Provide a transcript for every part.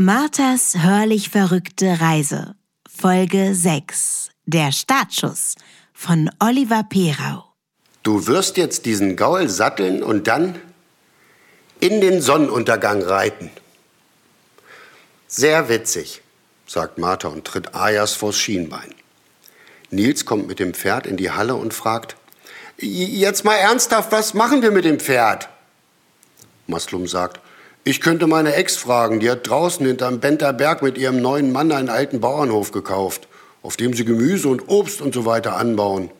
Marthas hörlich verrückte Reise. Folge 6. Der Startschuss von Oliver Perau. Du wirst jetzt diesen Gaul satteln und dann in den Sonnenuntergang reiten. Sehr witzig, sagt Martha und tritt Ajas vors Schienbein. Nils kommt mit dem Pferd in die Halle und fragt, jetzt mal ernsthaft, was machen wir mit dem Pferd? Maslum sagt, ich könnte meine Ex fragen, die hat draußen hinterm Benter Berg mit ihrem neuen Mann einen alten Bauernhof gekauft, auf dem sie Gemüse und Obst und so weiter anbauen.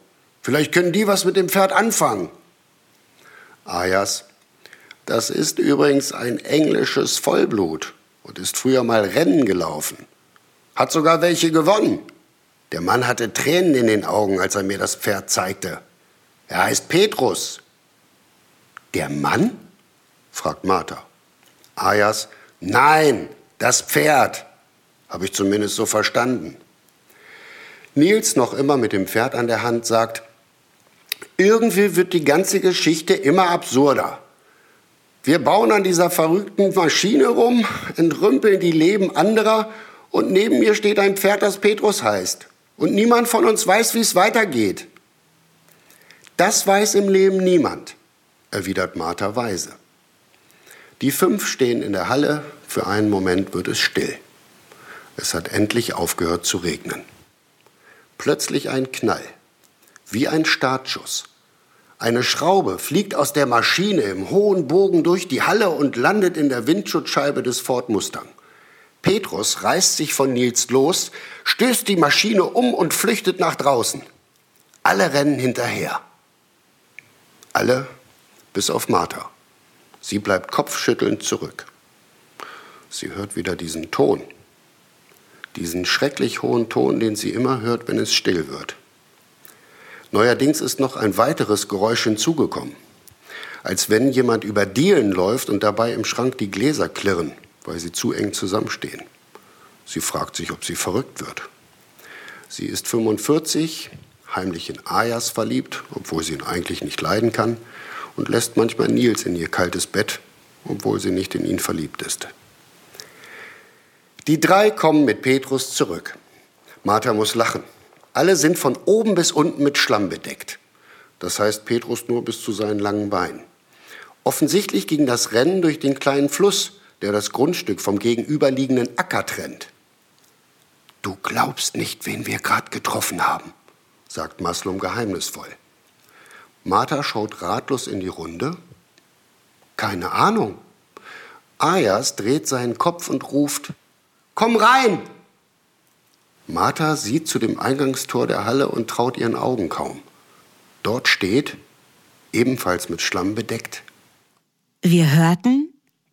Vielleicht können die was mit dem Pferd anfangen. Ajas, das ist übrigens ein englisches Vollblut und ist früher mal Rennen gelaufen. Hat sogar welche gewonnen. Der Mann hatte Tränen in den Augen, als er mir das Pferd zeigte. Er heißt Petrus. Der Mann? fragt Martha. Ajas, nein, das Pferd, habe ich zumindest so verstanden. Nils, noch immer mit dem Pferd an der Hand, sagt, irgendwie wird die ganze Geschichte immer absurder. Wir bauen an dieser verrückten Maschine rum, entrümpeln die Leben anderer und neben mir steht ein Pferd, das Petrus heißt. Und niemand von uns weiß, wie es weitergeht. Das weiß im Leben niemand, erwidert Martha weise. Die fünf stehen in der Halle, für einen Moment wird es still. Es hat endlich aufgehört zu regnen. Plötzlich ein Knall, wie ein Startschuss. Eine Schraube fliegt aus der Maschine im hohen Bogen durch die Halle und landet in der Windschutzscheibe des Ford Mustang. Petrus reißt sich von Nils los, stößt die Maschine um und flüchtet nach draußen. Alle rennen hinterher. Alle bis auf Martha. Sie bleibt kopfschüttelnd zurück. Sie hört wieder diesen Ton, diesen schrecklich hohen Ton, den sie immer hört, wenn es still wird. Neuerdings ist noch ein weiteres Geräusch hinzugekommen, als wenn jemand über Dielen läuft und dabei im Schrank die Gläser klirren, weil sie zu eng zusammenstehen. Sie fragt sich, ob sie verrückt wird. Sie ist 45, heimlich in Ayas verliebt, obwohl sie ihn eigentlich nicht leiden kann, und lässt manchmal Nils in ihr kaltes Bett, obwohl sie nicht in ihn verliebt ist. Die drei kommen mit Petrus zurück. Martha muss lachen. Alle sind von oben bis unten mit Schlamm bedeckt. Das heißt Petrus nur bis zu seinen langen Beinen. Offensichtlich ging das Rennen durch den kleinen Fluss, der das Grundstück vom gegenüberliegenden Acker trennt. Du glaubst nicht, wen wir gerade getroffen haben, sagt Maslum geheimnisvoll. Martha schaut ratlos in die Runde. Keine Ahnung. Ayas dreht seinen Kopf und ruft, Komm rein! Martha sieht zu dem Eingangstor der Halle und traut ihren Augen kaum. Dort steht, ebenfalls mit Schlamm bedeckt. Wir hörten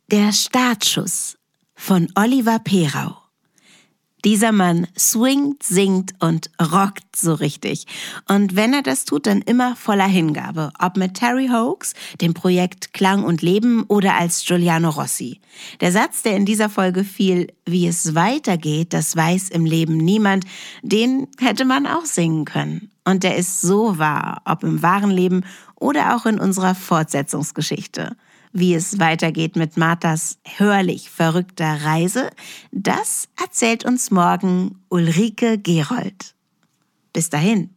Der Startschuss von Oliver Perau. Dieser Mann swingt, singt und rockt so richtig. Und wenn er das tut, dann immer voller Hingabe. Ob mit Terry Hoax, dem Projekt Klang und Leben oder als Giuliano Rossi. Der Satz, der in dieser Folge fiel, wie es weitergeht, das weiß im Leben niemand, den hätte man auch singen können. Und der ist so wahr, ob im wahren Leben oder auch in unserer Fortsetzungsgeschichte wie es weitergeht mit Marthas hörlich verrückter Reise, das erzählt uns morgen Ulrike Gerold. Bis dahin.